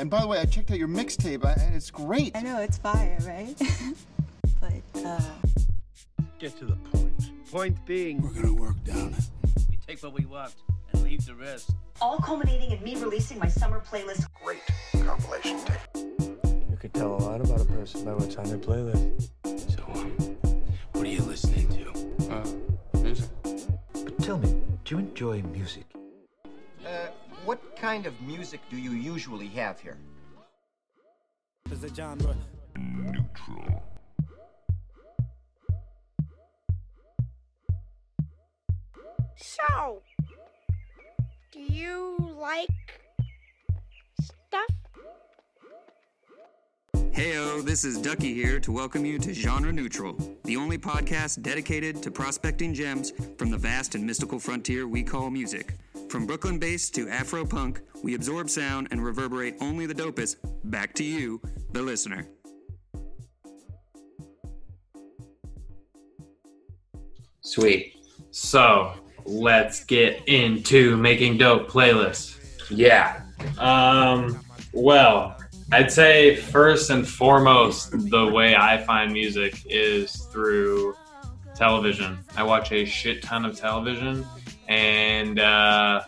And by the way, I checked out your mixtape, and it's great. I know it's fire, right? but uh, Get to the point. Point being, We're gonna work down it. We take what we want and leave the rest. all culminating in me releasing my summer playlist. Great compilation tape. You could tell a lot about a person by what's on their playlist. So, um, what are you listening to? Uh, music. But tell me, do you enjoy music? What kind of music do you usually have here? Does the genre Neutral. So, do you like stuff? Heyo, this is Ducky here to welcome you to Genre Neutral, the only podcast dedicated to prospecting gems from the vast and mystical frontier we call music. From Brooklyn bass to Afro punk, we absorb sound and reverberate only the dopest back to you, the listener. Sweet. So let's get into making dope playlists. Yeah. Um, well, I'd say first and foremost, the way I find music is through television. I watch a shit ton of television, and uh,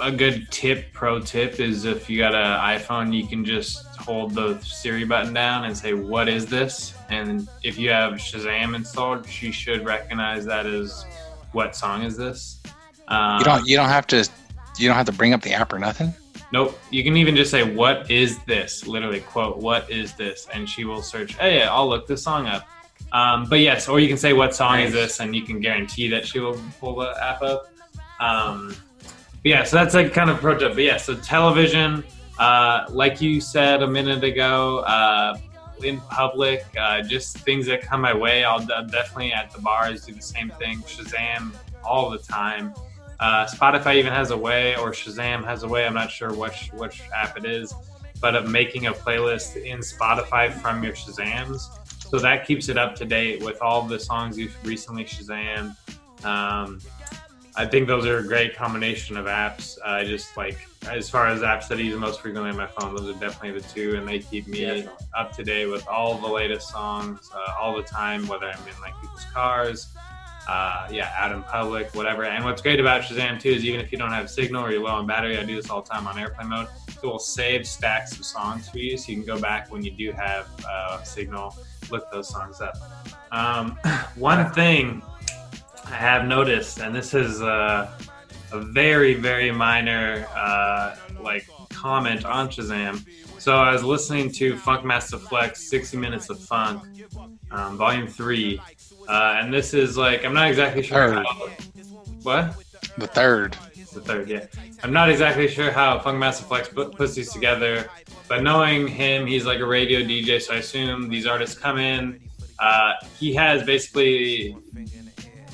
a good tip, pro tip, is if you got an iPhone, you can just hold the Siri button down and say, "What is this?" And if you have Shazam installed, she should recognize that as what song is this. Um, You don't. You don't have to. You don't have to bring up the app or nothing. Nope. You can even just say, "What is this?" Literally, quote, "What is this?" and she will search. Hey, I'll look this song up. Um, but yes, or you can say, "What song is this?" and you can guarantee that she will pull the app up. Um, yeah, so that's like kind of pro tip. But yeah, so television, uh, like you said a minute ago, uh, in public, uh, just things that come my way. I'll, i definitely at the bars do the same thing. Shazam all the time. Uh, Spotify even has a way, or Shazam has a way. I'm not sure which which app it is, but of making a playlist in Spotify from your Shazams. So that keeps it up to date with all the songs you've recently Shazam. Um, I think those are a great combination of apps. I just like as far as apps that I use most frequently on my phone, those are definitely the two, and they keep me up to date with all the latest songs uh, all the time, whether I'm in like people's cars, uh, yeah, out in public, whatever. And what's great about Shazam too is even if you don't have signal or you're low on battery, I do this all the time on airplane mode. It will save stacks of songs for you, so you can go back when you do have uh, signal, look those songs up. Um, one thing I have noticed, and this is uh, a very, very minor uh, like comment on Shazam. So I was listening to Funk Master Flex 60 Minutes of Funk, um, Volume 3. Uh, and this is like, I'm not exactly sure Third. how. What? The third. The third, yeah. I'm not exactly sure how Funk Master Flex put, puts these together, but knowing him, he's like a radio DJ, so I assume these artists come in. Uh, he has basically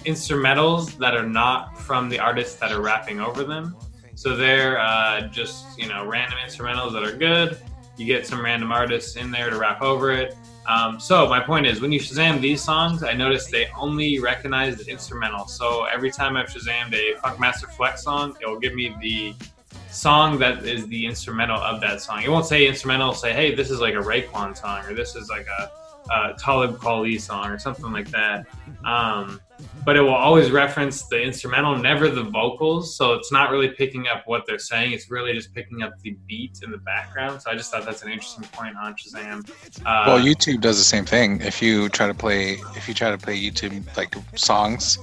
instrumentals that are not from the artists that are rapping over them. So they're uh, just you know random instrumentals that are good. You get some random artists in there to rap over it. Um, so my point is, when you Shazam these songs, I noticed they only recognize the instrumental. So every time I've Shazammed a Funkmaster Flex song, it will give me the song that is the instrumental of that song. It won't say instrumental. Say, hey, this is like a Raekwon song, or this is like a, a Talib Kweli song, or something like that. Um, but it will always reference the instrumental, never the vocals. So it's not really picking up what they're saying. It's really just picking up the beat in the background. So I just thought that's an interesting point on Shazam. Uh, well, YouTube does the same thing. If you try to play, if you try to play YouTube like songs,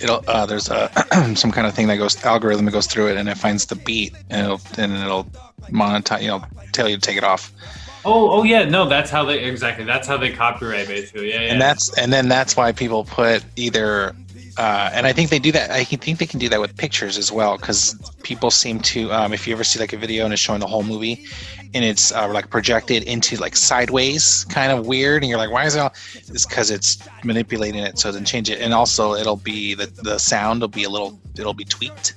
it'll uh, there's a some kind of thing that goes algorithm that goes through it and it finds the beat and it'll and it'll monetize. You know, tell you to take it off. Oh, oh yeah, no, that's how they exactly. That's how they copyright basically. Yeah, yeah. and that's and then that's why people put either uh, and I think they do that. I think they can do that with pictures as well because people seem to. Um, if you ever see like a video and it's showing the whole movie, and it's uh, like projected into like sideways, kind of weird, and you're like, why is it? All? It's because it's manipulating it so then change it, and also it'll be the the sound will be a little it'll be tweaked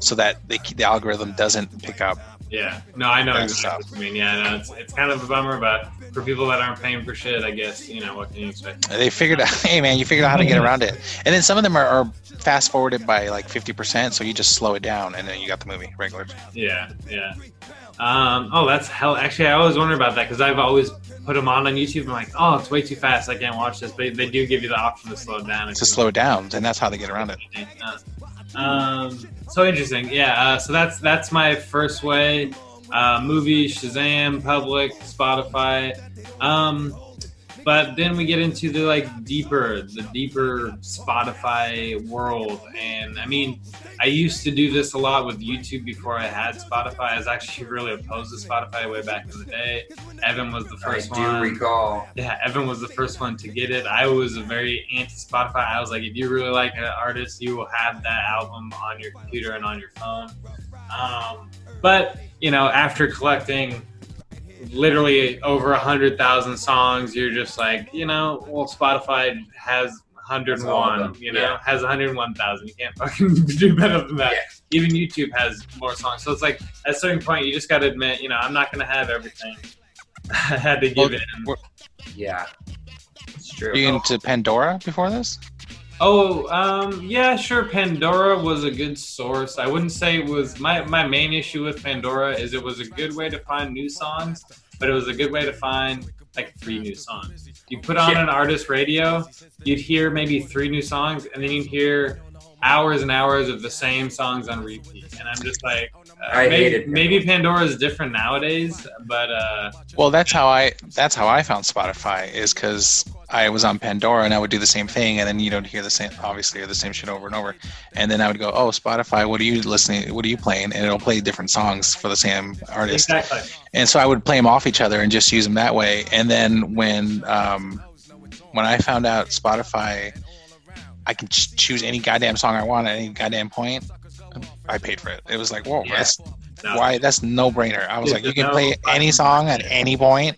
so that the the algorithm doesn't pick up Yeah, no, I know exactly what you mean. Yeah, no, it's, it's kind of a bummer, but for people that aren't paying for shit, I guess you know what can you expect? They figured out, hey man, you figured out how to get around it. And then some of them are, are fast forwarded by like 50%, so you just slow it down and then you got the movie regular. Yeah, yeah. Um, oh, that's hell. Actually, I always wonder about that because I've always put them on on YouTube. I'm like, oh, it's way too fast. I can't watch this. But they do give you the option to slow it down. To slow it down, and that's how they get around it. Um, so interesting. Yeah. Uh, so that's that's my first way. Uh, movie, Shazam, Public, Spotify. Um, but then we get into the like deeper, the deeper Spotify world, and I mean, I used to do this a lot with YouTube before I had Spotify. I was actually really opposed to Spotify way back in the day. Evan was the first I do one. recall. Yeah, Evan was the first one to get it. I was a very anti Spotify. I was like, if you really like an artist, you will have that album on your computer and on your phone. Um, but you know, after collecting literally over a hundred thousand songs, you're just like, you know, well, Spotify has. That's all of 101, you know, yeah. has 101,000. You can't fucking do better than that. Even YouTube has more songs. So it's like at a certain point, you just got to admit, you know, I'm not going to have everything. I had to give Well, in. Yeah, it's true. You into Pandora before this? Oh, um, yeah, sure. Pandora was a good source. I wouldn't say it was my my main issue with Pandora is it was a good way to find new songs, but it was a good way to find like three new songs. You put on Yeah. an artist radio, you'd hear maybe three new songs, and then you'd hear hours and hours of the same songs on repeat. And I'm just like, uh, I maybe, hated maybe Pandora is different nowadays, but uh, Well, that's how I that's how I found Spotify is because I was on Pandora and I would do the same thing, and then you don't hear the same obviously or the same shit over and over, and then I would go, oh Spotify, what are you listening? What are you playing? And it'll play different songs for the same artist, exactly. and so I would play them off each other and just use them that way. And then when um, when I found out Spotify, I can ch- choose any goddamn song I want at any goddamn point. I paid for it. It was like, whoa, Yeah. that's No. why that's no brainer. I was like, you can no play any song at any point.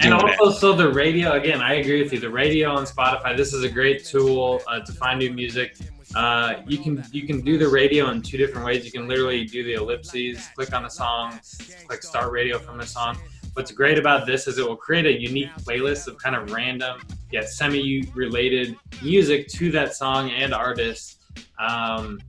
And Do it. also, so the radio again, I agree with you. The radio on Spotify, this is a great tool uh, to find new music. Uh, you can you can do the radio in two different ways. You can literally do the ellipses, click on the song, click start radio from the song. What's great about this is it will create a unique playlist of kind of random yet semi-related music to that song and artist. Um,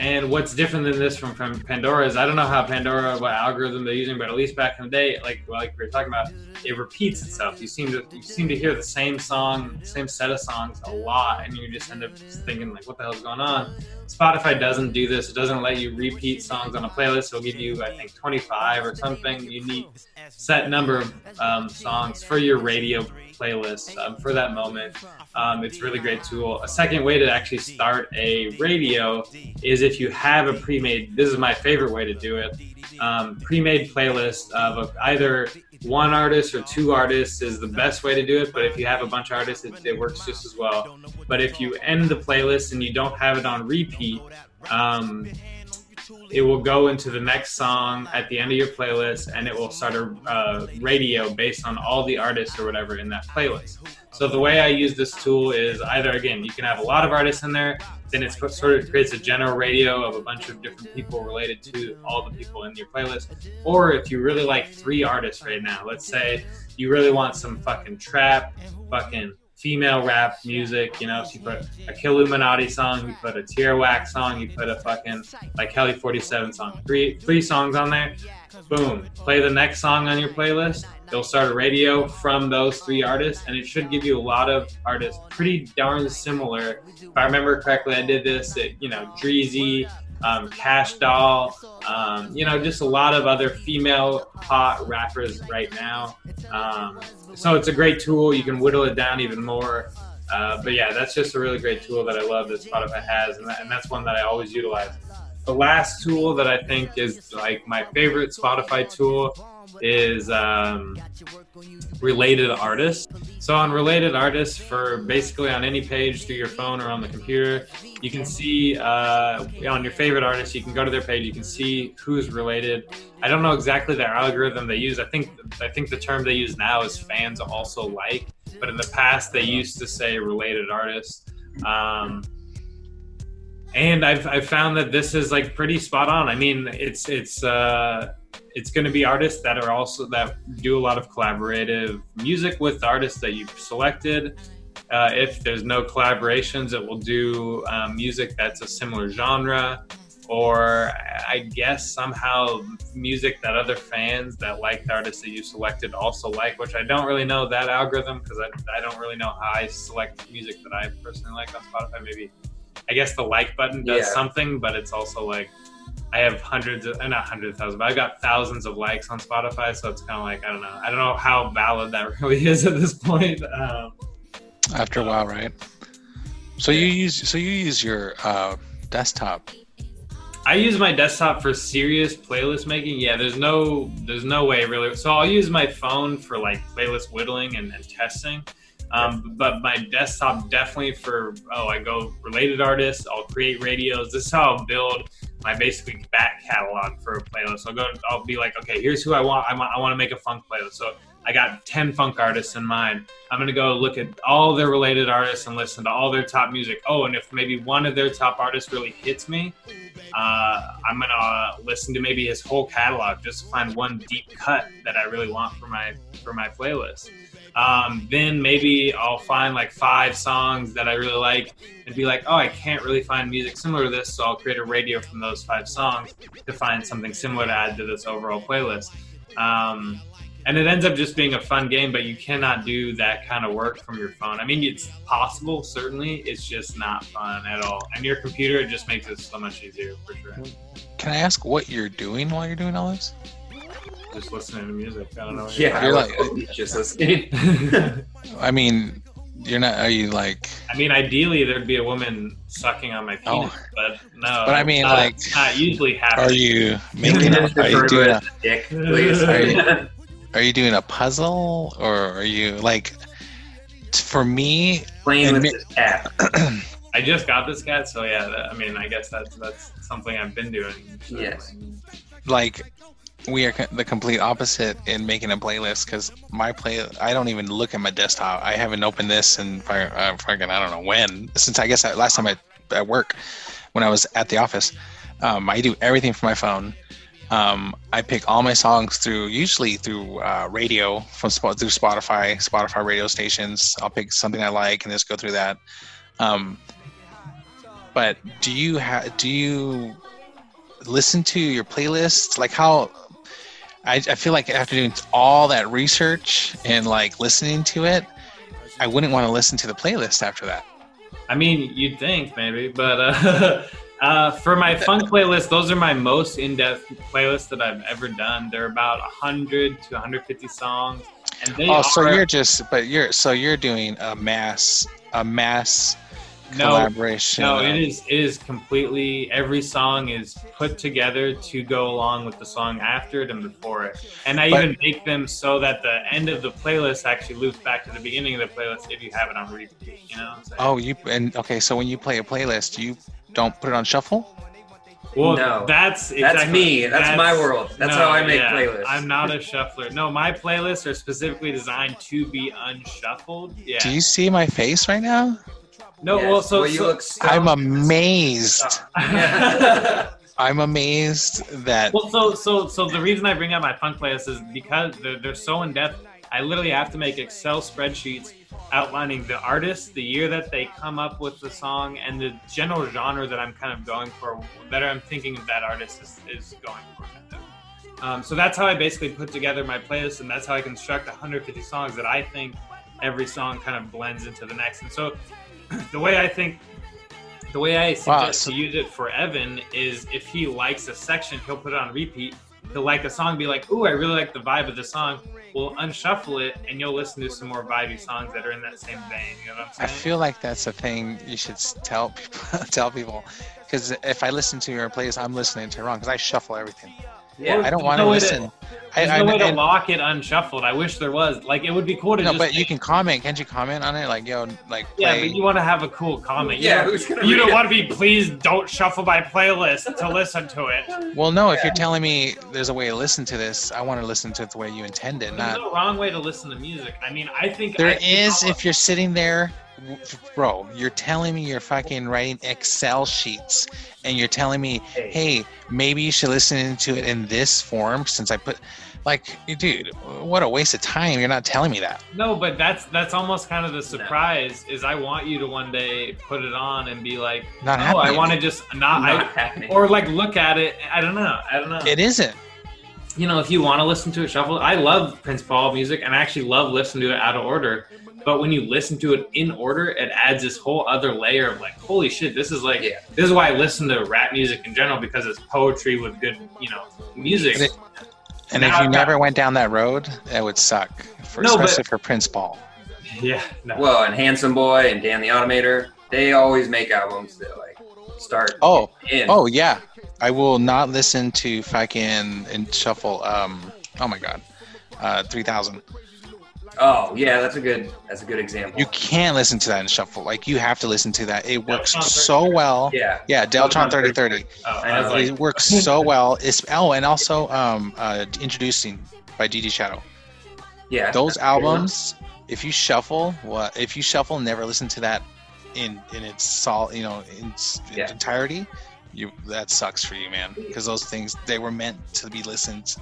and what's different than this from, from Pandora is I don't know how Pandora what algorithm they're using, but at least back in the day, like like we were talking about, it repeats itself. You seem to you seem to hear the same song, same set of songs a lot, and you just end up thinking like, what the hell's going on? Spotify doesn't do this. It doesn't let you repeat songs on a playlist. It'll give you I think 25 or something unique set number of um, songs for your radio playlist um, for that moment. Um, it's a really great tool. A second way to actually start a radio is if you have a pre-made. This is my favorite way to do it. Um, pre-made playlist of a, either one artist or two artists is the best way to do it. But if you have a bunch of artists, it, it works just as well. But if you end the playlist and you don't have it on repeat, um, it will go into the next song at the end of your playlist and it will start a uh, radio based on all the artists or whatever in that playlist. So the way I use this tool is either again you can have a lot of artists in there, then it sort of creates a general radio of a bunch of different people related to all the people in your playlist. Or if you really like three artists right now, let's say you really want some fucking trap, fucking female rap music, you know, you put a Killuminati song, you put a Tierra Whack song, you put a fucking like Kelly 47 song. Three three songs on there. Boom. Play the next song on your playlist. It'll start a radio from those three artists, and it should give you a lot of artists pretty darn similar. If I remember correctly, I did this at, you know, Dreezy, um, Kash Doll, um, you know, just a lot of other female hot rappers right now. Um, so it's a great tool. You can whittle it down even more. Uh, but yeah, that's just a really great tool that I love that Spotify has, and, that, and that's one that I always utilize. The last tool that I think is like my favorite Spotify tool is um, related artists. So on related artists, for basically on any page through your phone or on the computer, you can see uh, on your favorite artist. You can go to their page. You can see who's related. I don't know exactly the algorithm they use. I think I think the term they use now is fans also like, but in the past they used to say related artists. Um, and I've, I've found that this is like pretty spot on. I mean, it's it's uh, it's going to be artists that are also that do a lot of collaborative music with artists that you've selected. Uh, if there's no collaborations, it will do um, music that's a similar genre, or I guess somehow music that other fans that like the artists that you selected also like, which I don't really know that algorithm because I, I don't really know how I select music that I personally like on Spotify. Maybe I guess the like button does Yeah. something, but it's also like I have hundreds of, not hundred thousand, but I've got thousands of likes on Spotify, so it's kind of like I don't know. I don't know how valid that really is at this point. Um, After a while, right? So you use so you use your uh, desktop. I use my desktop for serious playlist making. Yeah, there's no there's no way really. So I'll use my phone for like playlist whittling and, and testing. Um, but my desktop definitely for oh I go related artists. I'll create radios. This is how I'll build my basically back catalog for a playlist. I'll go. I'll be like, okay, here's who I want. I want, I want to make a funk playlist. So I got ten funk artists in mind. I'm gonna go look at all their related artists and listen to all their top music. Oh, and if maybe one of their top artists really hits me, uh, I'm gonna uh, listen to maybe his whole catalog just to find one deep cut that I really want for my for my playlist. Um, then maybe I'll find like five songs that I really like and be like, oh, I can't really find music similar to this, so I'll create a radio from those five songs to find something similar to add to this overall playlist. Um, and it ends up just being a fun game, but you cannot do that kind of work from your phone. I mean, it's possible, certainly. It's just not fun at all. And your computer it just makes it so much easier for sure. Can I ask what you're doing while you're doing all this? Just listening to music. I don't know. what Yeah, You're I like- was just listening. I mean, you're not. Are you like? I mean, ideally there'd be a woman sucking on my oh. penis, Oh. but no. But I mean, not- like, not usually happens. Are you making? A, are you doing a? Dick, please. Are you, doing a puzzle or are you like? For me, Playing with admit- this cat. I just got this cat, so yeah. That, I mean, I guess that's that's something I've been doing. Yes. like we are the complete opposite in making a playlist because my play I don't even look at my desktop. I haven't opened this and fi- uh, fucking I don't know when since I guess I, last time I at work when I was at the office. Um, I do everything from my phone. Um, I pick all my songs through usually through uh, radio from through Spotify, Spotify radio stations. I'll pick something I like and just go through that. Um, but do you have do you listen to your playlist? Like how I, I feel like after doing all that research and like listening to it, I wouldn't want to listen to the playlist after that. I mean, you'd think maybe, but uh, uh, for my funk playlist, those are my most in-depth playlists that I've ever done. They're about 100 to 150 songs, and they oh, so you're just but you're so you're doing a mass a mass collaboration. No, of- it is it is completely every song is put together to go along with the song after it and before it. And I But- even make them so that the end of the playlist actually loops back to the beginning of the playlist if you have it on repeat, you know what I'm saying? Oh, you and okay. So when you play a playlist, you don't put it on shuffle. Well, No. that's That's me. That's my world. That's how I make playlists. I'm not a shuffler. No, my playlists are specifically designed to be unshuffled. Yeah. Do you see my face right now? No, Yes. well, so, Well, you so- look so- I'm amazed. Yeah. I'm amazed that Well, so so so the reason I bring up my funk playlist is because they're, they're so in depth. I literally have to make Excel spreadsheets outlining the artist, the year that they come up with the song, and the general genre that I'm kind of going for, that I'm thinking of that artist is, is going for. kind of. Um, so that's how I basically put together my playlist, and that's how I construct 150 songs that I think every song kind of blends into the next. And so the way I think the way I Wow, suggest so- to use it for Evan is if he likes a section, he'll put it on repeat. He'll like a song, be like, "Ooh, I really like the vibe of the song." We'll unshuffle it, and you'll listen to some more vibey songs that are in that same vein. You know what I'm saying? I feel like that's a thing you should tell people. tell people, because if I listen to your playlist, I'm listening to it wrong because I shuffle everything. Yeah. I don't want to No, it- listen. I, There's I, no way to and- lock it unshuffled. I wish there was. Like, it would be cool to no, just. but you can comment. Can't you comment on it? Like, yo, like, yeah, play. but you want to have a cool comment. Yeah, don't- who's gonna You don't it? want to be. Please don't shuffle my playlist to listen to it. Well, no, if you're telling me there's a way to listen to this, I want to listen to it the way you intended, There's not. no wrong way to listen to music. I mean, I think There I is if you're sitting there, bro. You're telling me you're fucking writing Excel sheets, and you're telling me, hey, maybe you should listen to it in this form since I put, like, dude, what a waste of time. You're not telling me that. No, but that's that's almost kind of the surprise. Is I want you to one day put it on and be like, Not oh, I want to just not, Not I, happening. or like look at it. I don't know. I don't know. It isn't. you know, if you want to listen to it shuffle, I love Prince Paul music and I actually love listening to it out of order. But when you listen to it in order, it adds this whole other layer of like, holy shit, this is like, Yeah. this is why I listen to rap music in general because it's poetry with good, you know, music. And it- And Now if you I've got- never went down that road, that would suck. For, No, but- especially for Prince Paul. yeah, no. Well, and Handsome Boy and Dan the Automator, they always make albums that like start Oh, in. oh yeah. I will not listen to fucking and shuffle. Um, oh my god, uh, three thousand. Oh, yeah, that's a good that's a good example. You can't listen to that in shuffle. Like you have to listen to that. It works Deltron so well. yeah. Yeah, Deltron thirty thirty. Oh, I I like, It works so well. It's oh, and also um, uh, Endtroducing by DJ Shadow. Yeah. Those that's a good albums, if you shuffle, what if you shuffle, never listen to that in in its sol, you know, in its Yeah. entirety. You that sucks for you, man. Because those things they were meant to be listened.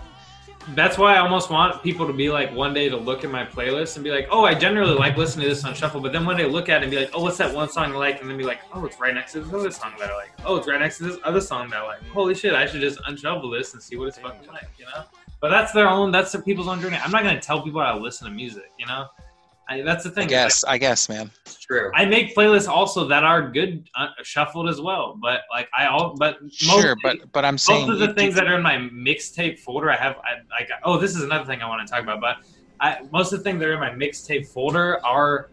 That's why I almost want people to be like one day to look at my playlist and be like, oh, I generally like listening to this on shuffle, but then one day look at it and be like, oh, what's that one song I like? And then be like, oh, it's right next to this other song that I like. Oh, it's right next to this other song that I like. Holy shit, I should just unshuffle this and see what it's fucking like, you know? But that's their own, that's their people's own journey. I'm not gonna tell people how to listen to music, you know? I, that's the thing. I guess. I guess, man. It's true. I make playlists also that are good uh, shuffled as well, but like I all, but most, Sure, but but I'm saying most of the you- things that are in my mixtape folder, I have. I, I got, oh, this is another thing I want to talk about. But I, most of the things that are in my mixtape folder are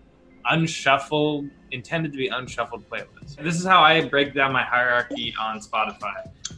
unshuffled, intended to be unshuffled playlists. This is how I break down my hierarchy on Spotify.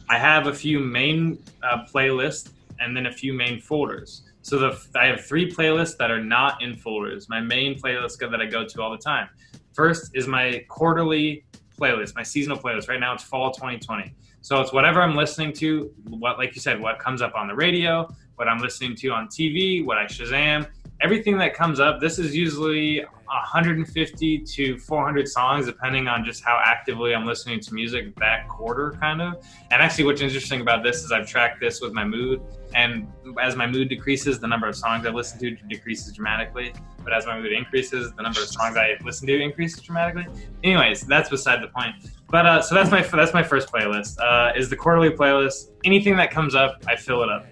I have a few main uh, playlists and then a few main folders. So the I have three playlists that are not in folders. My main playlist that I go to all the time. First is my quarterly playlist, my seasonal playlist. Right now it's fall 2020. So it's whatever I'm listening to, what like you said, what comes up on the radio, what I'm listening to on TV, what I Shazam, everything that comes up. This is usually 150 to 400 songs, depending on just how actively I'm listening to music that quarter, kind of. And actually, what's interesting about this is I've tracked this with my mood, and as my mood decreases, the number of songs I listen to decreases dramatically. But as my mood increases, the number of songs I listen to increases dramatically. Anyways, that's beside the point. But uh, so that's my that's my first playlist. Uh, is the quarterly playlist. Anything that comes up, I fill it up.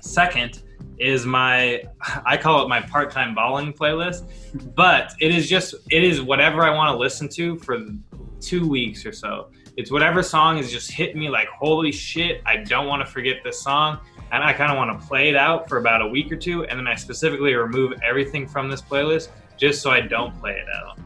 Second is my I call it my part-time balling playlist, but it is just it is whatever I want to listen to for two weeks or so. It's whatever song is just hitting me like holy shit, I don't want to forget this song. And I kind of want to play it out for about a week or two, and then I specifically remove everything from this playlist just so I don't play it out.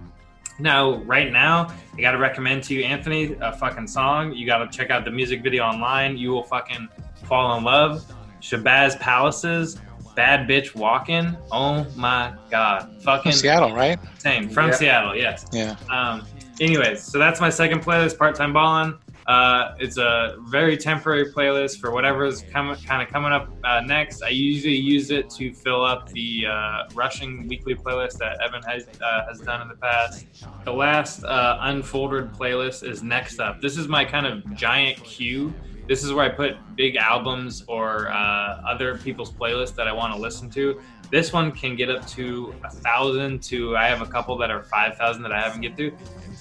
Now, right now, I got to recommend to you, Anthony, a fucking song. You got to check out the music video online. You will fucking fall in love. Shabazz Palaces, Bad Bitch Walking. Oh my God. Fucking From Seattle, right? Same. From Yeah. Seattle, yes. Yeah. Um, anyways, so that's my second playlist, Part Time Ballin'. Uh, it's a very temporary playlist for whatever's coming, kind of coming up uh, next. I usually use it to fill up the uh, rushing weekly playlist that Evan has uh, has done in the past. The last uh, unfolded playlist is next up. This is my kind of giant queue. This is where I put big albums or uh, other people's playlists that I want to listen to. This one can get up to a thousand to I have a couple that are five thousand that I haven't get through,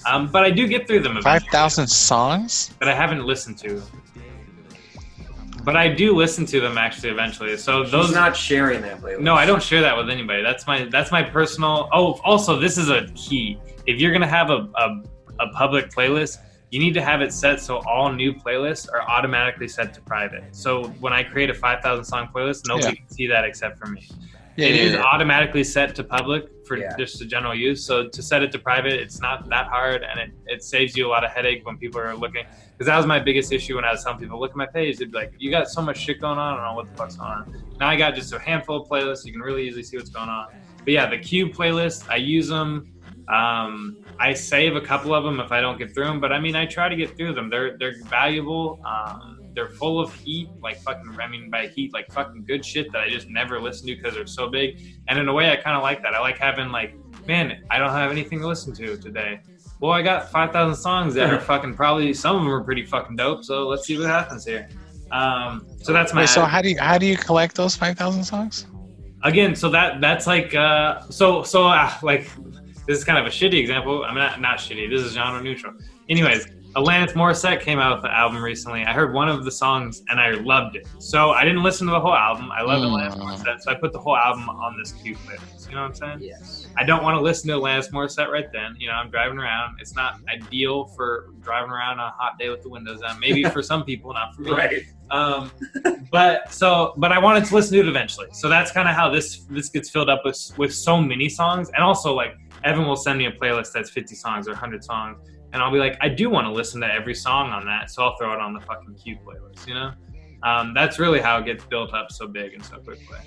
um, but I do get through them. Five eventually thousand songs. that I haven't listened to. But I do listen to them actually eventually. So those He's not sharing that playlist. No, I don't share that with anybody. That's my that's my personal. Oh, also this is a key. If you're gonna have a a, a public playlist, you need to have it set so all new playlists are automatically set to private. So when I create a 5,000 song playlist, nobody Yeah. can see that except for me. Yeah, it yeah, is yeah. automatically set to public for just the general use. So to set it to private, it's not that hard, and it, it saves you a lot of headache when people are looking. Because that was my biggest issue when I was telling people, look at my page. They'd be like, "You got so much shit going on. I don't know what the fuck's going on." Now I got just a handful of playlists. You can really easily see what's going on. But yeah, the Cube playlist, I use them. Um, I save a couple of them if I don't get through them, but I mean, I try to get through them. They're they're valuable. Um, they're full of heat, like fucking. I mean, by heat, like fucking good shit that I just never listen to because they're so big. And in a way, I kind of like that. I like having like, man, I don't have anything to listen to today. Well, I got five thousand songs that are fucking probably some of them are pretty fucking dope. So let's see what happens here. Um, so that's my Wait, so how do you how do you collect those five thousand songs? again so that that's like uh so so uh, like this is kind of a shitty example i'm not not shitty this is genre neutral anyways alanis morissette came out with an album recently i heard one of the songs and i loved it so i didn't listen to the whole album i love Mm. alanis morissette so i put the whole album on this cube playlist you know what i'm saying Yes. I don't want to listen to Alanis Morissette right then. You know, I'm driving around. It's not ideal for driving around on a hot day with the windows down. Maybe for some people, not for me. Right. Um, but so, but I wanted to listen to it eventually. So that's kind of how this this gets filled up with with so many songs, and also like Evan will send me a playlist that's 50 songs or 100 songs, and I'll be like, I do want to listen to every song on that, so I'll throw it on the fucking Q playlist. You know, um, that's really how it gets built up so big and so quickly.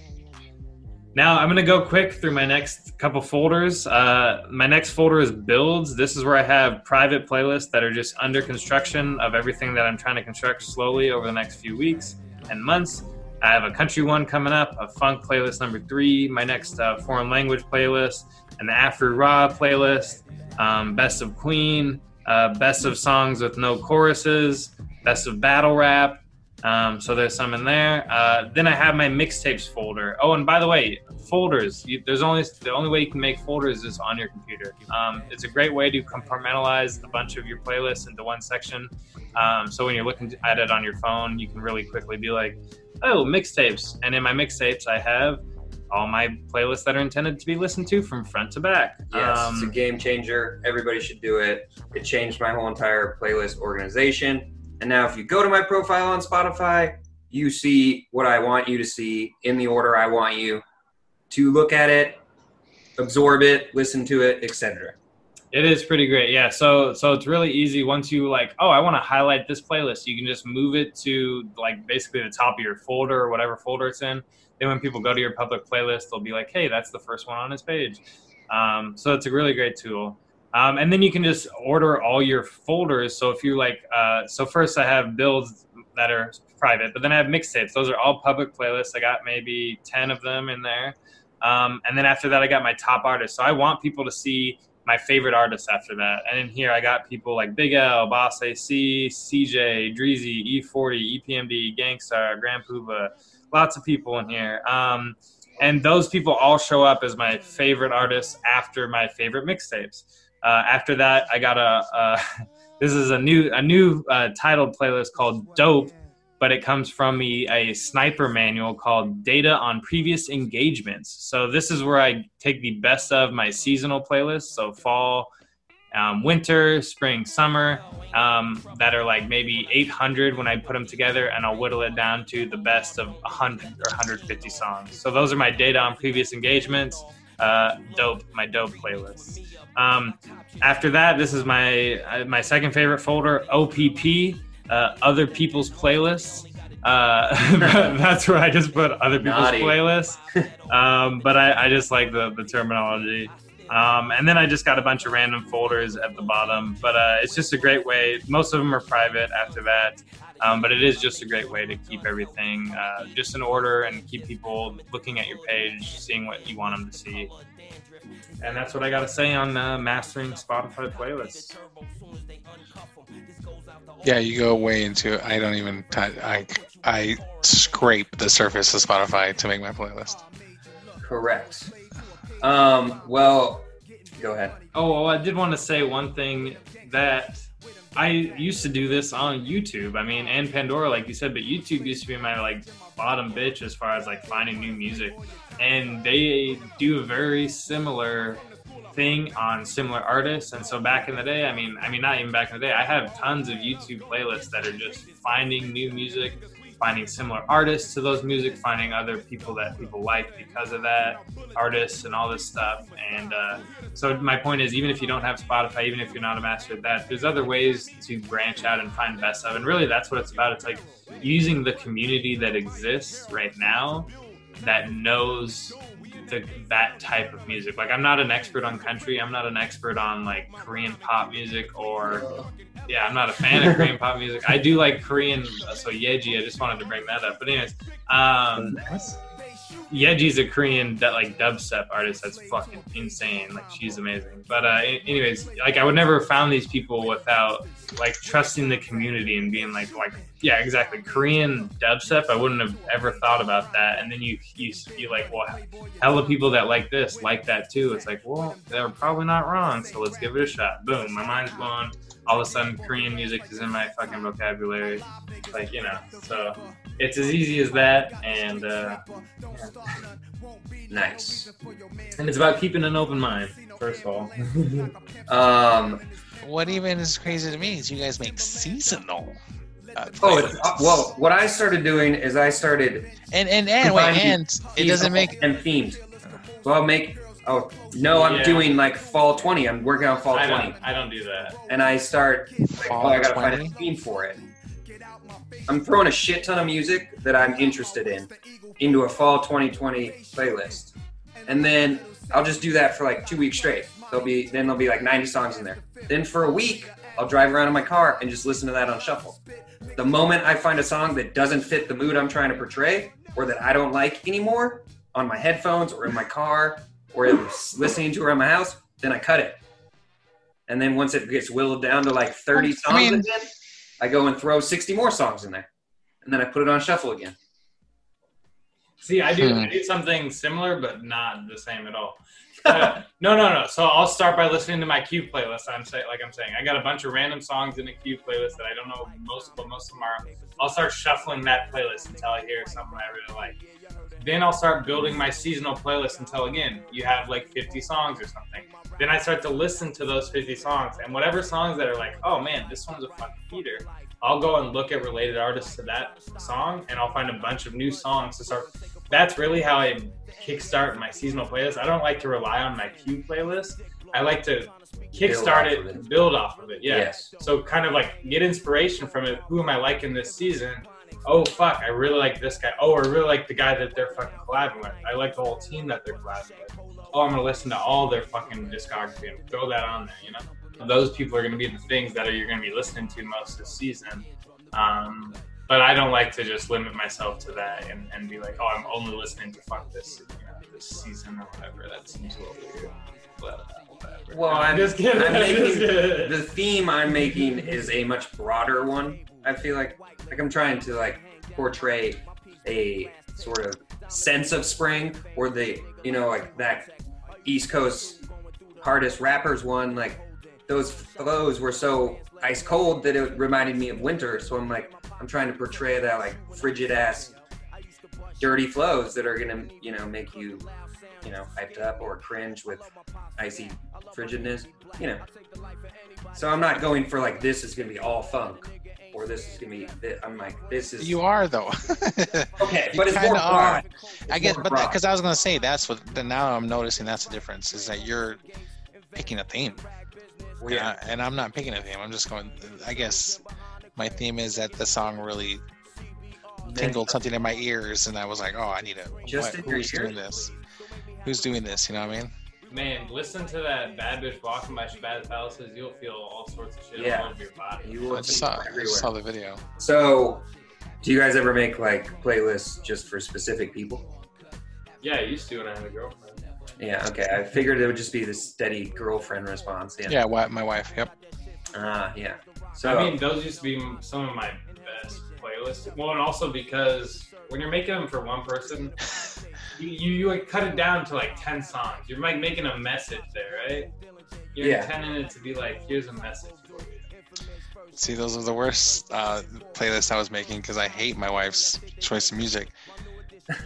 Now I'm gonna go quick through my next couple folders. Uh, my next folder is builds. This is where I have private playlists that are just under construction of everything that I'm trying to construct slowly over the next few weeks and months. I have a country one coming up, a funk playlist number three, my next uh, foreign language playlist, an Afro Raw playlist, um, best of Queen, uh, best of songs with no choruses, best of battle rap. Um, so there's some in there. Uh, then I have my mixtapes folder. Oh, and by the way, folders. You, there's only the only way you can make folders is on your computer. Um, it's a great way to compartmentalize a bunch of your playlists into one section. Um, so when you're looking at it on your phone, you can really quickly be like, "Oh, mixtapes." And in my mixtapes, I have all my playlists that are intended to be listened to from front to back. Yes, Um, it's a game changer. Everybody should do it. It changed my whole entire playlist organization. And now, if you go to my profile on Spotify, you see what I want you to see in the order I want you to look at it, absorb it, listen to it, etc. It is pretty great, yeah. So so it's really easy once you like, oh, I want to highlight this playlist. You can just move it to like basically the top of your folder or whatever folder it's in. Then when people go to your public playlist, they'll be like, hey, that's the first one on this page. Um, so it's a really great tool. Um, and then you can just order all your folders. So if you like, uh, so first I have builds that are private, but then I have mixtapes. Those are all public playlists. I got maybe ten of them in there. Um, and then after that, I got my top artists. So I want people to see my favorite artists after that. And in here, I got people like Big L, Boss AC, CJ, Dreezy, E40, EPMD, Gang Starr, Grand Puba, lots of people in here. Um, and those people all show up as my favorite artists after my favorite mixtapes. Uh, after that, I got a. Uh, this is a new a new uh, titled playlist called Dope, but it comes from me a sniper manual called Data on Previous Engagements. So this is where I take the best of my seasonal playlists, so fall, um, winter, spring, summer, um, that are like maybe 800 when I put them together, and I'll whittle it down to the best of 100 or 150 songs. So those are my data on previous engagements. Uh, dope, my dope playlist. Um, after that, this is my uh, my second favorite folder, OPP, uh, other people's playlists. Uh, that's where I just put other people's Naughty. playlists. Um, but I, I just like the, the terminology. Um, and then I just got a bunch of random folders at the bottom. But uh, it's just a great way. Most of them are private after that. Um, but it is just a great way to keep everything uh, just in order and keep people looking at your page, seeing what you want them to see. And that's what I got to say on uh, mastering Spotify playlists. Yeah, you go way into it. I don't even. T- I I scrape the surface of Spotify to make my playlist. Correct. Um, well, go ahead. Oh, well, I did want to say one thing that I used to do this on YouTube. I mean, and Pandora, like you said, but YouTube used to be my like bottom bitch as far as like finding new music, and they do a very similar thing on similar artists. And so back in the day, I mean, I mean, not even back in the day, I have tons of YouTube playlists that are just finding new music finding similar artists to those music, finding other people that people like because of that, artists and all this stuff. And uh, so my point is, even if you don't have Spotify, even if you're not a master at that, there's other ways to branch out and find best of. And really, that's what it's about. It's like using the community that exists right now that knows the, that type of music. Like I'm not an expert on country. I'm not an expert on like Korean pop music or yeah, I'm not a fan of Korean pop music. I do like Korean, so Yaeji. I just wanted to bring that up. But anyways, um, Yaeji's a Korean that like dubstep artist that's fucking insane. Like she's amazing. But uh, anyways, like I would never have found these people without like trusting the community and being like like yeah exactly Korean dubstep. I wouldn't have ever thought about that. And then you you you like well hell of people that like this like that too. It's like well they're probably not wrong. So let's give it a shot. Boom, my mind's blown. All of a sudden Korean music is in my fucking vocabulary. Like you know so it's as easy as that and. Uh, Nice. And it's about keeping an open mind, first of all. um, what even is crazy to me is you guys make seasonal. Uh, oh, it's, uh, well, what I started doing is I started and and and wait, and it doesn't make and themed. So I'll make. Oh no, I'm Yeah. doing like fall 20. I'm working on fall I 20, don't, I don't do that. and I start. Like, Fall oh, I gotta 20? find a theme for it. I'm throwing a shit ton of music that I'm interested in into a fall 2020 playlist, and then I'll just do that for like two weeks straight. There'll be then there'll be like 90 songs in there. Then for a week, I'll drive around in my car and just listen to that on shuffle. The moment I find a song that doesn't fit the mood I'm trying to portray, or that I don't like anymore, on my headphones or in my car or listening to around my house, then I cut it. And then once it gets whittled down to like 30 songs I mean- again, I go and throw 60 more songs in there. And then I put it on shuffle again. See, I do, Hmm. I do something similar, but not the same at all. Uh, no, no, no. So I'll start by listening to my Q playlist. I'm saying, like I'm saying, I got a bunch of random songs in a Q playlist that I don't know most, what most of them are. I'll start shuffling that playlist until I hear something I really like. Then I'll start building my seasonal playlist until again you have like 50 songs or something. Then I start to listen to those 50 songs and whatever songs that are like, oh man, this one's a fucking heater. I'll go and look at related artists to that song and I'll find a bunch of new songs to start. That's really how I kickstart my seasonal playlist. I don't like to rely on my Q playlist. I like to kickstart it, it. build off of it. Yeah. Yes. So kind of like get inspiration from it. Who am I liking this season? Oh fuck, I really like this guy. Oh, I really like the guy that they're fucking collabing with. I like the whole team that they're collabing with. Oh, I'm gonna listen to all their fucking discography and throw that on there. You know, those people are gonna be the things that are, you're gonna be listening to most this season. Um, but I don't like to just limit myself to that and, and be like, oh, I'm only listening to fuck this, you know, this season or whatever. That seems a little weird. But uh, whatever. Well, I'm, just kidding. I'm I'm making the theme I'm making is a much broader one. I feel like like I'm trying to like portray a sort of sense of spring or the you know like that East Coast hardest rappers one like those flows were so ice cold that it reminded me of winter. So I'm like I'm trying to portray that like frigid ass dirty flows that are gonna you know make you you know hyped up or cringe with icy frigidness you know so i'm not going for like this is gonna be all funk or this is gonna be i'm like this is You are though. okay You but it's more are. It's I guess, but because I was gonna say that's what. Then now I'm noticing that's the difference is that you're picking a theme. Well, yeah. And, I, and I'm not picking a theme. I'm just going. I guess my theme is that the song really tingled something in my ears, and I was like, oh, I need to. Just what, who's doing this? Who's doing this? You know what I mean? Man, listen to that Bad Bitch Walking by Shabazz Palaces. You'll feel all sorts of shit Yeah. all over your body. you will I just saw, it I just saw the video. so do you guys ever make like playlists just for specific people Yeah, I used to when I had a girlfriend. yeah okay i figured it would just be the steady girlfriend response yeah Yeah, wi- my wife. Yep. ah yeah so I mean, those used to be some of my best playlists. Well, and also because when you're making them for one person, you, you, you like cut it down to like 10 songs. You're like making a message there, right? You're Yeah. intending it to be like, here's a message for you. See, those are the worst uh, playlists I was making because I hate my wife's choice of music.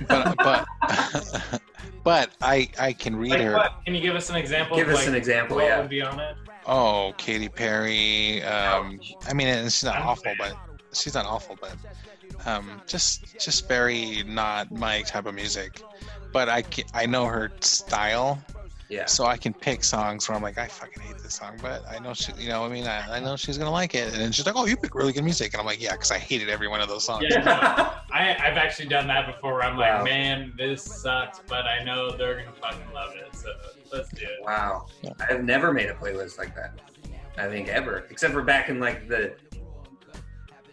But but but I I can read Like her. what? Can you give us an example? Give of, us like, an example, What yeah. would be on it? Oh, Katy Perry. Um, I mean, it's not awful, but she's not awful, but um, just just very not my type of music. But I can, I know her style, Yeah. so I can pick songs where I'm like, I fucking hate this song, but I know she, you know, I mean, I, I know she's gonna like it, and then she's like, oh, you pick really good music, and I'm like, yeah, because I hated every one of those songs. Yeah, I, I've actually done that before. Where I'm like, man, this sucks, but I know they're gonna fucking love it. So let's do it. Wow. I've never made a playlist like that. I think ever, except for back in like the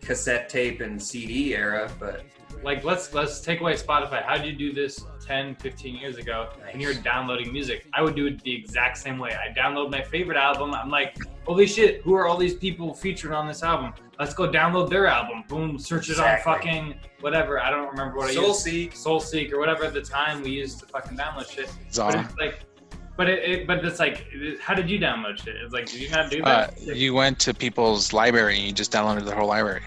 cassette tape and CD era. But Like, let's let's take away Spotify. How did you do this 10, 15 years ago when you're downloading music? I would do it the exact same way. I download my favorite album. I'm like, holy shit, who are all these people featured on this album? Let's go download their album. Boom, search it Exactly. on fucking whatever. I don't remember what I used. Soulseek. Soulseek or whatever at the time we used to fucking download shit. But it's like, but it, it, but it's like, how did you download shit? It's like, did you not do Uh, that? you went to people's library and you just downloaded the whole library.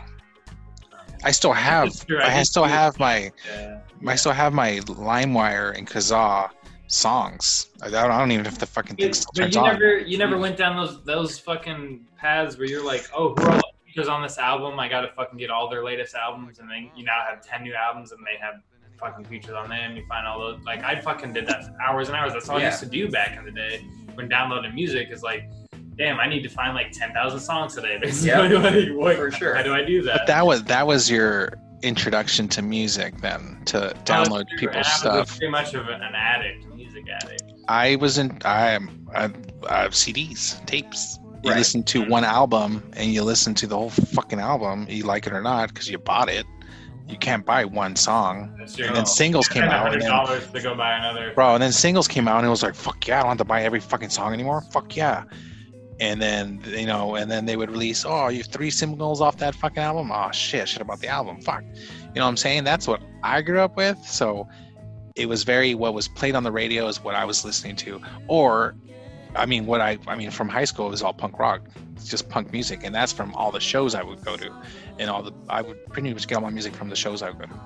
I still have, That's I I still have my, Yeah. I still have my LimeWire and Kazaa songs. I don't, I don't even know if the fucking thing still But turns you on. never, you never went down those those fucking paths where you're like, oh, who are all the on this album? I gotta fucking get all their latest albums, and then you now have ten new albums, and they have fucking features on them. You find all those. Like I fucking did that for hours and hours. That's all I used to do back in the day when downloading music. Is like, damn, I need to find like ten thousand songs today. Basically, Yeah, Like, what- for sure. How do I do that? But that was that was your introduction to music then to download true. people's and I was stuff. Pretty much of an addict, music addict. I was in I am I, I have CDs, tapes. You Right. listen to mm-hmm. one album and you listen to the whole fucking album, you like it or not, because you bought it. You can't buy one song. And then singles came Spend out, and then, dollars to go buy another. bro, and then singles came out, and it was like, fuck yeah, I don't have to buy every fucking song anymore. Fuck yeah. And then you know, and then they would release, oh, you have three singles off that fucking album. Oh shit, shit about the album. Fuck. You know what I'm saying? That's what I grew up with. So it was very what was played on the radio is what I was listening to, or I mean, what I I mean from high school it was all punk rock, it's just punk music, and that's from all the shows I would go to, and all the I would pretty much get all my music from the shows I would go to.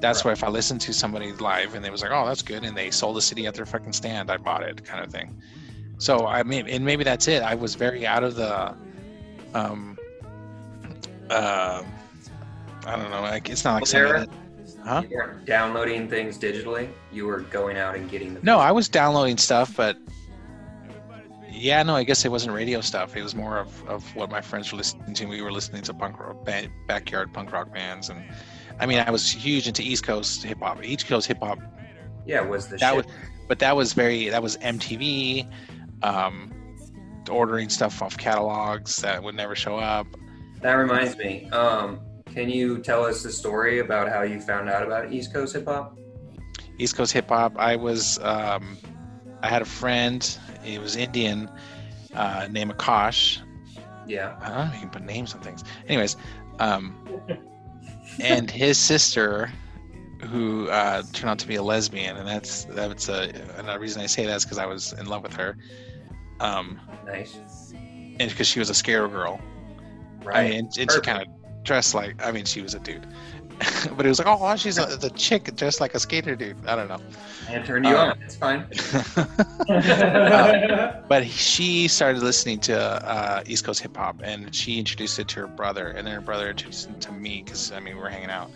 That's where if I listened to somebody live and they was like, "Oh, that's good," and they sold the CD at their fucking stand, I bought it, kind of thing. So I mean, and maybe that's it. I was very out of the, um, uh, I don't know. Like it's not like that- huh? you weren't downloading things digitally. You were going out and getting the. No, I was downloading stuff, but yeah, no, I guess it wasn't radio stuff. It was more of, of what my friends were listening to. We were listening to punk rock, ba- backyard punk rock bands, and I mean, I was huge into East Coast hip hop. East Coast hip hop Yeah, was the that shit. was, but that was very that was MTV, um, ordering stuff off catalogs that would never show up. That reminds me. Um, can you tell us the story about how you found out about East Coast hip hop? East Coast hip hop. I was um, I had a friend. He was Indian, uh, named Akash. Yeah. I don't know if you can put names on things. Anyways, um, and his sister, who uh, turned out to be a lesbian, and that's that's a another reason I say that is because I was in love with her. Um, Nice. and because she was a scare girl. I Right. mean, and, and she kind of dressed like I mean, she was a dude, but it was like, oh, she's a, the chick dressed like a skater dude. I don't know. And turned you Uh, on. It's fine. Uh, but she started listening to uh, East Coast hip hop, and she introduced it to her brother, and then her brother introduced it to me because I mean we were hanging out,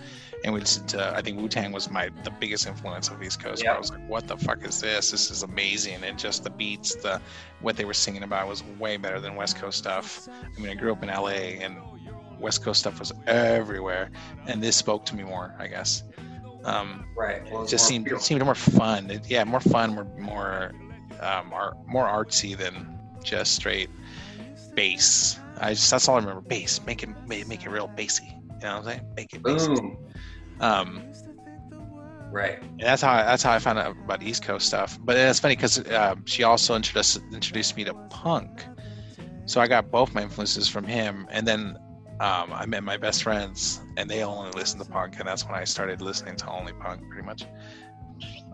and we to. I think Wu Tang was my the biggest influence of East Coast. where I was like, what the fuck is this? This is amazing, and just the beats, the what they were singing about was way better than West Coast stuff. I mean, I grew up in LA, and West Coast stuff was everywhere, and this spoke to me more, I guess. Um, right. Well, it just seemed pure. it seemed more fun. It, yeah, more fun, more more um, art, more artsy than just straight bass. I just that's all I remember. Bass, make it make, make it real bassy. You know what I'm saying? Make it bassy. Boom. Um, Right. and that's how I, that's how I found out about East Coast stuff. But it's funny because uh, she also introduced introduced me to punk, so I got both my influences from him. And then um, I met my best friends, and they only listened to punk, and that's when I started listening to only punk, pretty much.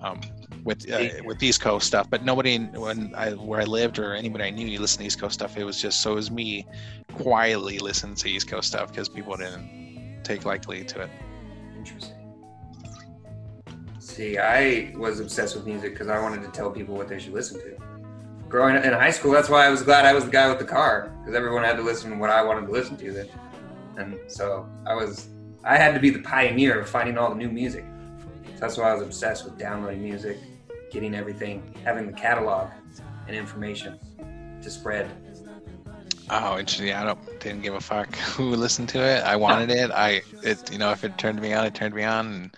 Um, with uh, with East Coast stuff, but nobody when I where I lived or anybody I knew you listened to East Coast stuff. It was just so it was me quietly listening to East Coast stuff because people didn't take likely to it. Interesting. See, I was obsessed with music because I wanted to tell people what they should listen to. Growing up in high school, that's why I was glad I was the guy with the car because everyone had to listen to what I wanted to listen to. Then, and so I was I had to be the pioneer of finding all the new music. So that's why I was obsessed with downloading music, getting everything, having the catalog and information to spread. Oh, interesting. Yeah, I don't didn't give a fuck who listened to it. I wanted it. I it you know if it turned me on, it turned me on. And,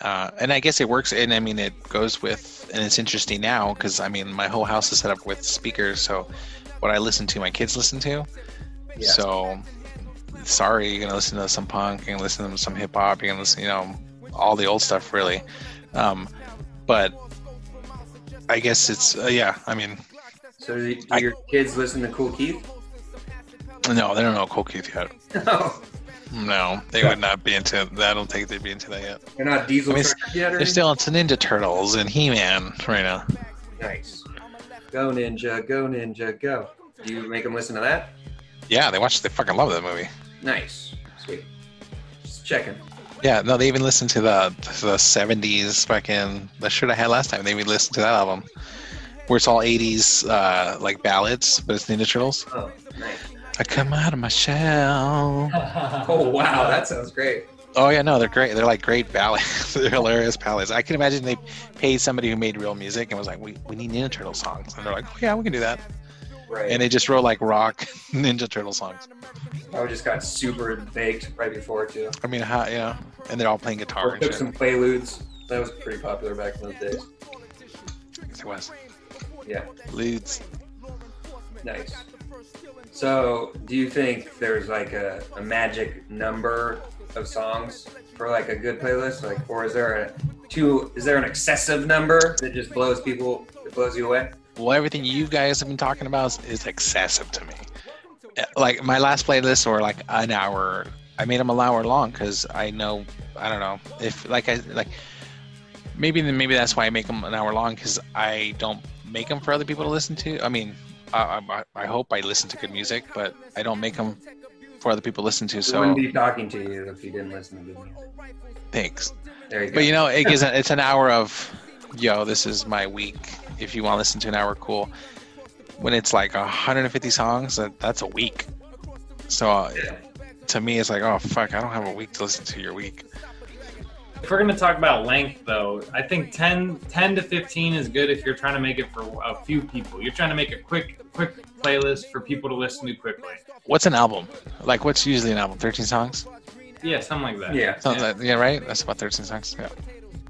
uh, and I guess it works. And I mean, it goes with, and it's interesting now because I mean, my whole house is set up with speakers. So what I listen to, my kids listen to. Yeah. So sorry, you're gonna listen to some punk, you're gonna listen to some hip hop, you're gonna listen, you know, all the old stuff really. Um, but I guess it's uh, yeah. I mean, So do, do your kids listen to Kool Keith? no, they don't know Kool Keith yet. No, oh. No, they would not be into. That. I don't think they'd be into that yet. they're not Diesel I mean, yet. They're still into Ninja Turtles and He Man right now. nice. Go Ninja, go Ninja, go. Do you make them listen to that? Yeah, they watch. They fucking love that movie. Nice, sweet. Just checking. Yeah, no, they even listened to the the '70s fucking the shirt I had last time. They even listened to that album, where it's all '80s uh, like ballads, but it's Ninja Turtles. Oh, nice. I come out of my shell. Oh wow, that sounds great. Oh yeah, no, they're great. They're like great ballads. they're hilarious ballads. I can imagine they paid somebody who made real music and was like, "We we need Ninja Turtle songs," and they're like, "Oh yeah, we can do that." Right. And they just wrote like rock Ninja Turtle songs. I just got super baked right before too. I mean, how yeah. And they're all playing guitar Or took some Quaaludes. That was pretty popular back in those days. It was Yeah, Ludes. nice. So, do you think there's like a, a magic number of songs for like a good playlist? Like, or is there a too? Is there an excessive number that just blows people? That blows you away? Well, everything you guys have been talking about is, is excessive to me. Uh, Like my last playlists were like an hour. I made them an hour long because I know I don't know if like I like maybe maybe that's why I make them an hour long because I don't make them for other people to listen to. I mean, I, I, I hope I listen to good music, but I don't make them for other people to listen to. So wouldn't be talking to you if you didn't listen to good music. thanks. There you go. But you know, it gives it's an hour of, yo, this is my week. If you want to listen to an hour, cool. When it's like 150 songs, that's a week. So uh, to me, it's like, oh fuck, I don't have a week to listen to your week. If we're going to talk about length, though, I think 10, 10 to 15 is good if you're trying to make it for a few people. You're trying to make a quick, quick playlist for people to listen to quickly. What's an album? Like, what's usually an album? 13 songs? Yeah, something like that. Yeah. Something like- yeah, right. That's about 13 songs. Yeah.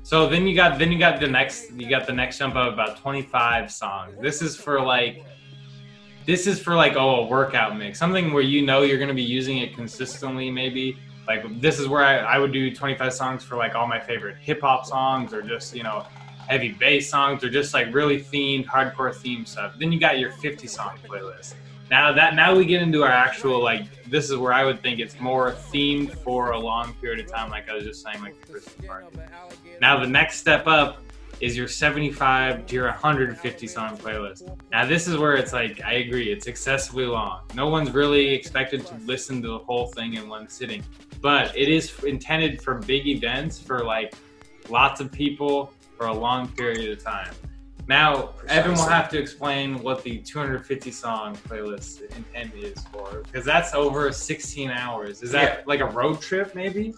So then you got then you got the next you got the next jump of about 25 songs. This is for like this is for like oh a workout mix, something where you know you're gonna be using it consistently. Maybe like this is where I, I would do 25 songs for like all my favorite hip hop songs or just you know heavy bass songs or just like really themed hardcore theme stuff. Then you got your 50 song playlist. Now that now we get into our actual like this is where I would think it's more themed for a long period of time, like I was just saying, like the Christmas party. Now the next step up is your 75 to your 150 song playlist. Now this is where it's like I agree, it's excessively long. No one's really expected to listen to the whole thing in one sitting, but it is intended for big events for like lots of people for a long period of time. Now, Evan will have to explain what the 250 song playlist intent is for, because that's over 16 hours. Is that Yeah. like a road trip, maybe?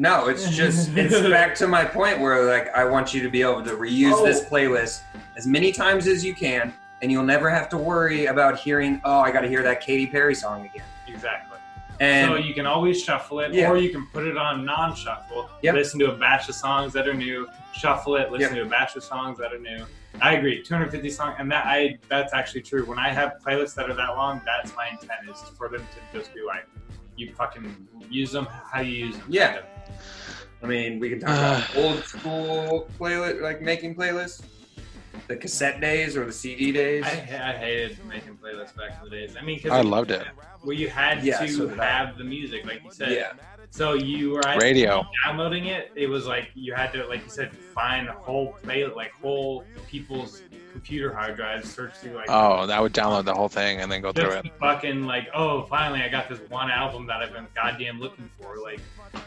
No, it's just it's back to my point where like I want you to be able to reuse Oh. this playlist as many times as you can, and you'll never have to worry about hearing oh I got to hear that Katy Perry song again. Exactly. And so you can always shuffle it, Yeah. or you can put it on non-shuffle. Yep. Listen to a batch of songs that are new. Shuffle it. Listen to a batch of songs that are new. I agree. 250 songs, and that I that's actually true. When I have playlists that are that long, that's my intent is for them to just be like, you fucking use them how you use them. Yeah. I mean, we can talk about old school playlist, like making playlists, the cassette days or the CD days. I, I hated making playlists back in the days. I mean, 'cause I loved it. Where you had Yeah, to so did I. have the music, like you said. Yeah. So you were at- Radio. downloading it. It was like you had to, like you said, find a whole play, like whole people's computer hard drives, search through like. Oh, that would download the whole thing and then go through it. fucking like, oh, finally I got this one album that I've been goddamn looking for. Like, uh, yeah.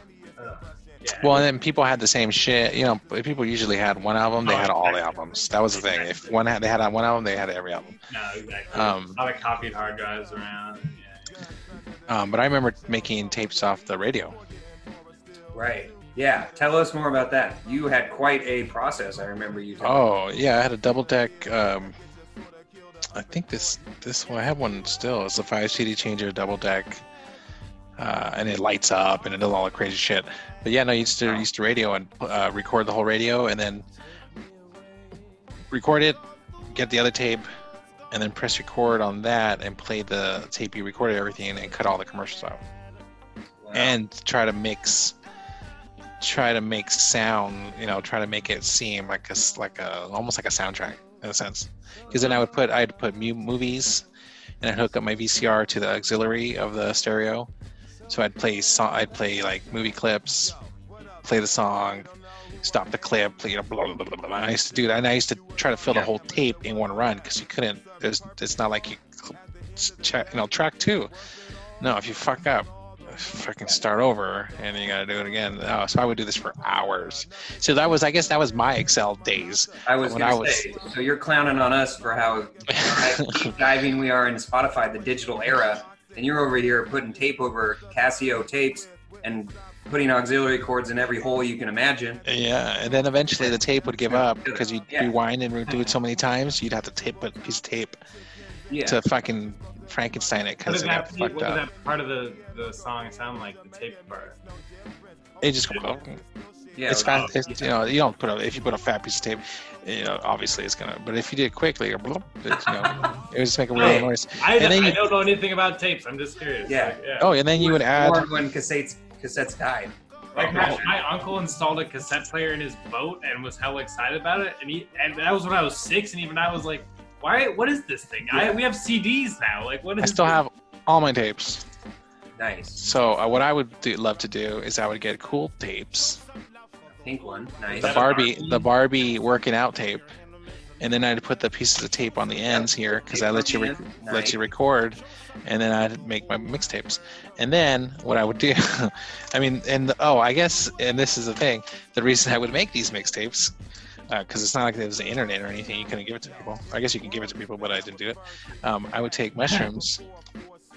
Well, and then people had the same shit. You know, people usually had one album. They had all the albums. That was the thing. If one had, they had one album, they had every album. no, exactly. Um, a lot of copied hard drives around. Yeah. Um, but I remember making tapes off the radio. Right. Yeah. Tell us more about that. You had quite a process. I remember you. Oh yeah, I had a double deck. Um, I think this this one I have one still. It's a five CD changer double deck, uh, and it lights up and it does all the crazy shit. But yeah, no, you used to used to radio and uh, record the whole radio and then record it, get the other tape, and then press record on that and play the tape you recorded everything and cut all the commercials out. And try to mix try to make sound you know try to make it seem like a like a almost like a soundtrack in a sense. Because then i would put i'd put mu- movies and i'd hook up my vcr to the auxiliary of the stereo so i'd play i'd play like movie clips play the song stop the clip play, you know, blah, blah, blah, i used to do that and i used to try to fill the whole tape in one run because you couldn't there's it's not like you check you know track two. No if you fuck up fucking start over and you gotta do it again. Oh, so i would do this for hours. So that was i guess that was my excel days. I was when i was say, so you're clowning on us for how diving we are in Spotify, the digital era, and you're over here putting tape over Casio tapes and putting auxiliary cords in every hole you can imagine. yeah and then eventually the tape would give up because you'd Yeah. rewind and redo it so many times you'd have to tape a piece of tape Yeah. to fucking frankenstein it because it that, got what fucked does up that part of the, the song sound like? The tape part. it just Yeah, it's it fine. was- It's, you know, you don't put a if you put a fat piece of tape, you know, obviously it's gonna. But if you did it quickly, it, bloop, it's, you know, it would just make a weird No, noise. I, and then I you, don't know anything about tapes. I'm just curious. Yeah. Like, yeah. oh, and then you would add. Born when cassettes cassettes died. Like my, my uncle installed a cassette player in his boat and was hell excited about it, and he and that was when I was six, and even I was like, "Why? What is this thing? I, we have CDs now. Like, what is?" I still this? have all my tapes. Nice. So uh, what I would do, love to do is I would get cool tapes, Pink one. Nice. the Barbie, the Barbie working out tape, and then I'd put the pieces of tape on the ends here because I let you re- Nice. let you record, and then I'd make my mixtapes. And then what I would do, I mean, and oh, I guess, and this is the thing, the reason I would make these mixtapes, because it's not like there was the internet or anything, you couldn't give it to people. I guess you can give it to people, but I didn't do it. Um, I would take mushrooms,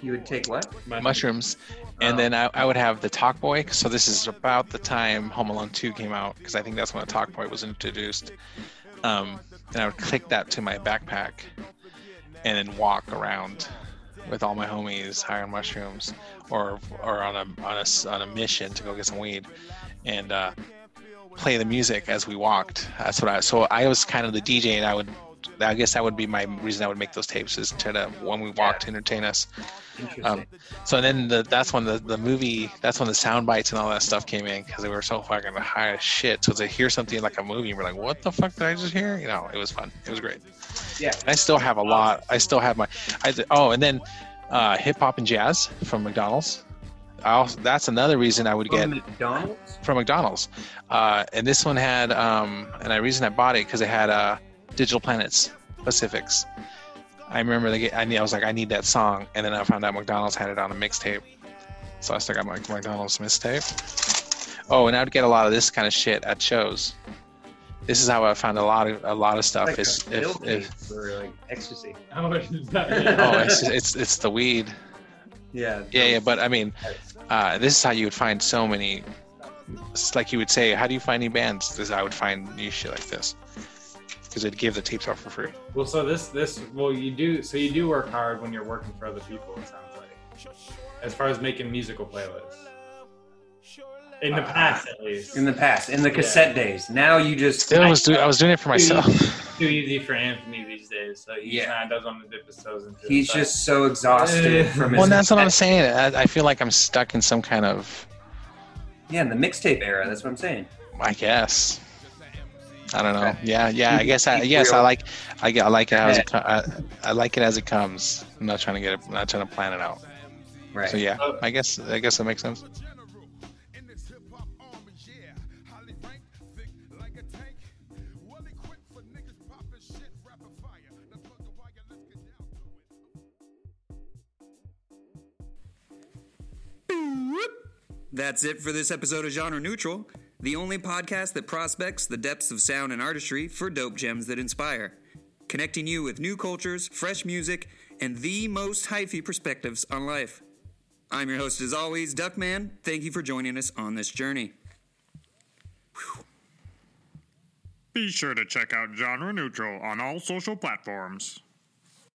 You would take what? mushrooms, and then I, I would have the Talk Boy. So this is about the time Home Alone 2 came out, because I think that's when the Talk Boy was introduced. Um, and I would click that to my backpack, and then walk around with all my homies high on mushrooms, or or on a on a s- on a mission to go get some weed, and uh, play the music as we walked. That's what I. So I was kind of the DJ, and I would. I guess that would be my reason I would make those tapes is to to when we walked to entertain us. Um, so then the, that's when the, the movie that's when the sound bites and all that stuff came in because they were so fucking high as shit. So to hear something like a movie, we're like, what the fuck did I just hear? You know, it was fun. It was great. Yeah. And I still have a lot. I still have my. I oh, and then uh, hip hop and jazz from McDonald's. I also, that's another reason I would get From McDonald's. from McDonald's. Uh, and this one had, um, and the reason I bought it because it had uh, Digable Planets Pacifics. I remember they get, I, need, I was like, I need that song, and then I found out McDonald's had it on a mixtape, so I still got my McDonald's mixtape. Oh, and I would get a lot of this kind of shit at shows. This is how I found a lot of a lot of stuff. Like is a if, pill if, tape for like ecstasy. Oh, is that- oh, it's, it's it's the weed. Yeah. Yeah, yeah, but I mean, uh, this is how you would find so many. It's like you would say, how do you find new bands? This I would find new shit like this because it'd give the tapes out for free. Well, so this this well, you do so you do work hard when you're working for other people. It sounds like, as far as making musical playlists. In the past, at least. In the past, in the cassette days. Now you just. Still, I was doing I was doing it for myself. Too easy for Anthony these days, so he Yeah. kind of doesn't want to dip his toes into. He's but- just so exhausted eh. from his. well, that's what I'm saying. I, I feel like I'm stuck in some kind of, Yeah, in the mixtape era. That's what I'm saying. I guess. I don't know. Yeah, yeah. I guess I keep yes I like I, get- I like it as it I, I like it as it comes. I'm not trying to get it. I'm not trying to plan it out. Right. So yeah, I guess I guess that makes sense. That's it for this episode of Genre Neutral, the only podcast that prospects the depths of sound and artistry for dope gems that inspire, connecting you with new cultures, fresh music, and the most hyphy perspectives on life. I'm your host, as always, Duckman. Thank you for joining us on this journey. Be sure to check out Genre Neutral on all social platforms.